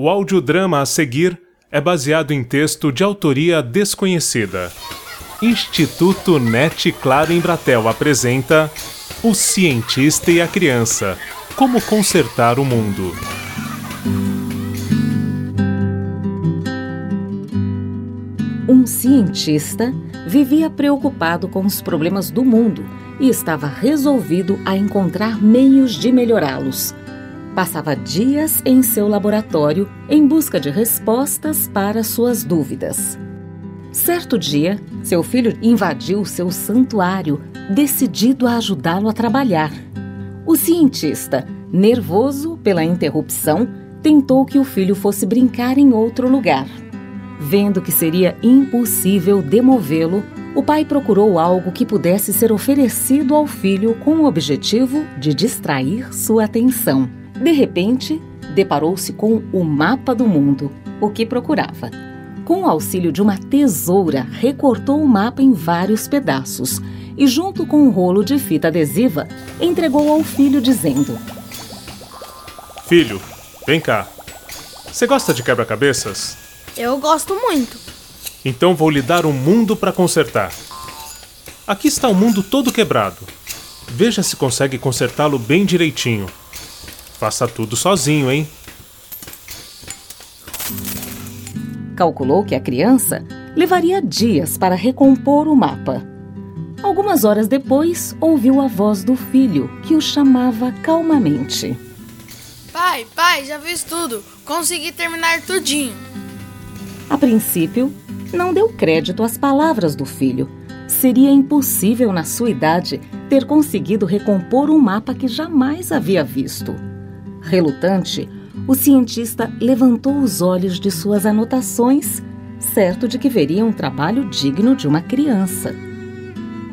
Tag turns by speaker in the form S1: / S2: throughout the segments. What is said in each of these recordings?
S1: O audiodrama a seguir é baseado em texto de autoria desconhecida. Instituto NET Claro em Bratel apresenta O Cientista e a Criança Como Consertar o Mundo.
S2: Um cientista vivia preocupado com os problemas do mundo e estava resolvido a encontrar meios de melhorá-los. Passava dias em seu laboratório em busca de respostas para suas dúvidas. Certo dia, seu filho invadiu seu santuário, decidido a ajudá-lo a trabalhar. O cientista, nervoso pela interrupção, tentou que o filho fosse brincar em outro lugar. Vendo que seria impossível demovê-lo, o pai procurou algo que pudesse ser oferecido ao filho com o objetivo de distrair sua atenção. De repente, deparou-se com o mapa do mundo, o que procurava. Com o auxílio de uma tesoura, recortou o mapa em vários pedaços e, junto com um rolo de fita adesiva, entregou ao filho, dizendo:
S1: Filho, vem cá. Você gosta de quebra-cabeças?
S3: Eu gosto muito.
S1: Então vou lhe dar um mundo para consertar. Aqui está o mundo todo quebrado. Veja se consegue consertá-lo bem direitinho. Faça tudo sozinho, hein?
S2: Calculou que a criança levaria dias para recompor o mapa. Algumas horas depois, ouviu a voz do filho, que o chamava calmamente.
S3: Pai, pai, já fiz tudo. Consegui terminar tudinho.
S2: A princípio, não deu crédito às palavras do filho. Seria impossível, na sua idade, ter conseguido recompor um mapa que jamais havia visto. Relutante, o cientista levantou os olhos de suas anotações, certo de que veria um trabalho digno de uma criança.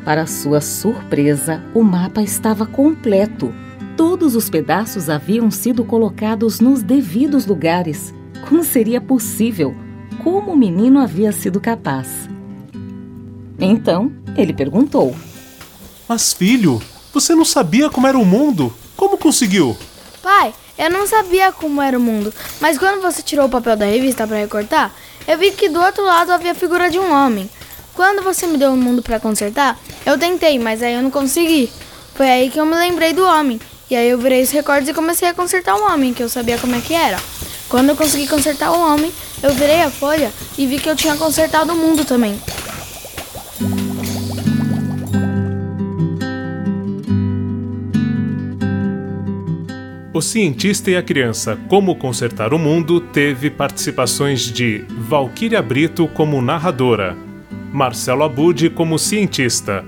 S2: Para sua surpresa, o mapa estava completo. Todos os pedaços haviam sido colocados nos devidos lugares. Como seria possível? como o menino havia sido capaz. Então, ele perguntou:
S1: Mas, filho, você não sabia como era o mundo? Como conseguiu?
S3: Pai, eu não sabia como era o mundo, mas quando você tirou o papel da revista para recortar, eu vi que do outro lado havia a figura de um homem. Quando você me deu o um mundo para consertar, eu tentei, mas aí eu não consegui. Foi aí que eu me lembrei do homem. E aí eu virei os recordes e comecei a consertar o homem, que eu sabia como é que era. Quando eu consegui consertar o homem, eu virei a folha e vi que eu tinha consertado o mundo também.
S1: O Cientista e a Criança Como Consertar o Mundo teve participações de Valquíria Brito como narradora, Marcelo Abud como cientista,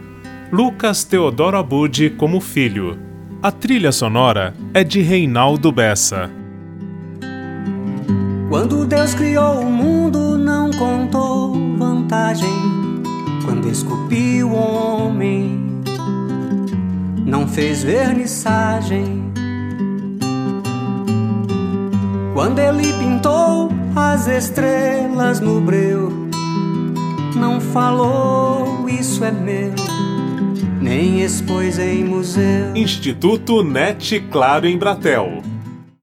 S1: Lucas Teodoro Abud como filho. A trilha sonora é de Reinaldo Bessa.
S4: Quando Deus criou o mundo, não contou vantagem. Quando esculpiu o homem, não fez vernissagem. Quando ele pintou as estrelas no breu, não falou isso é meu, nem expôs em museu.
S1: Instituto NET Claro em Bratel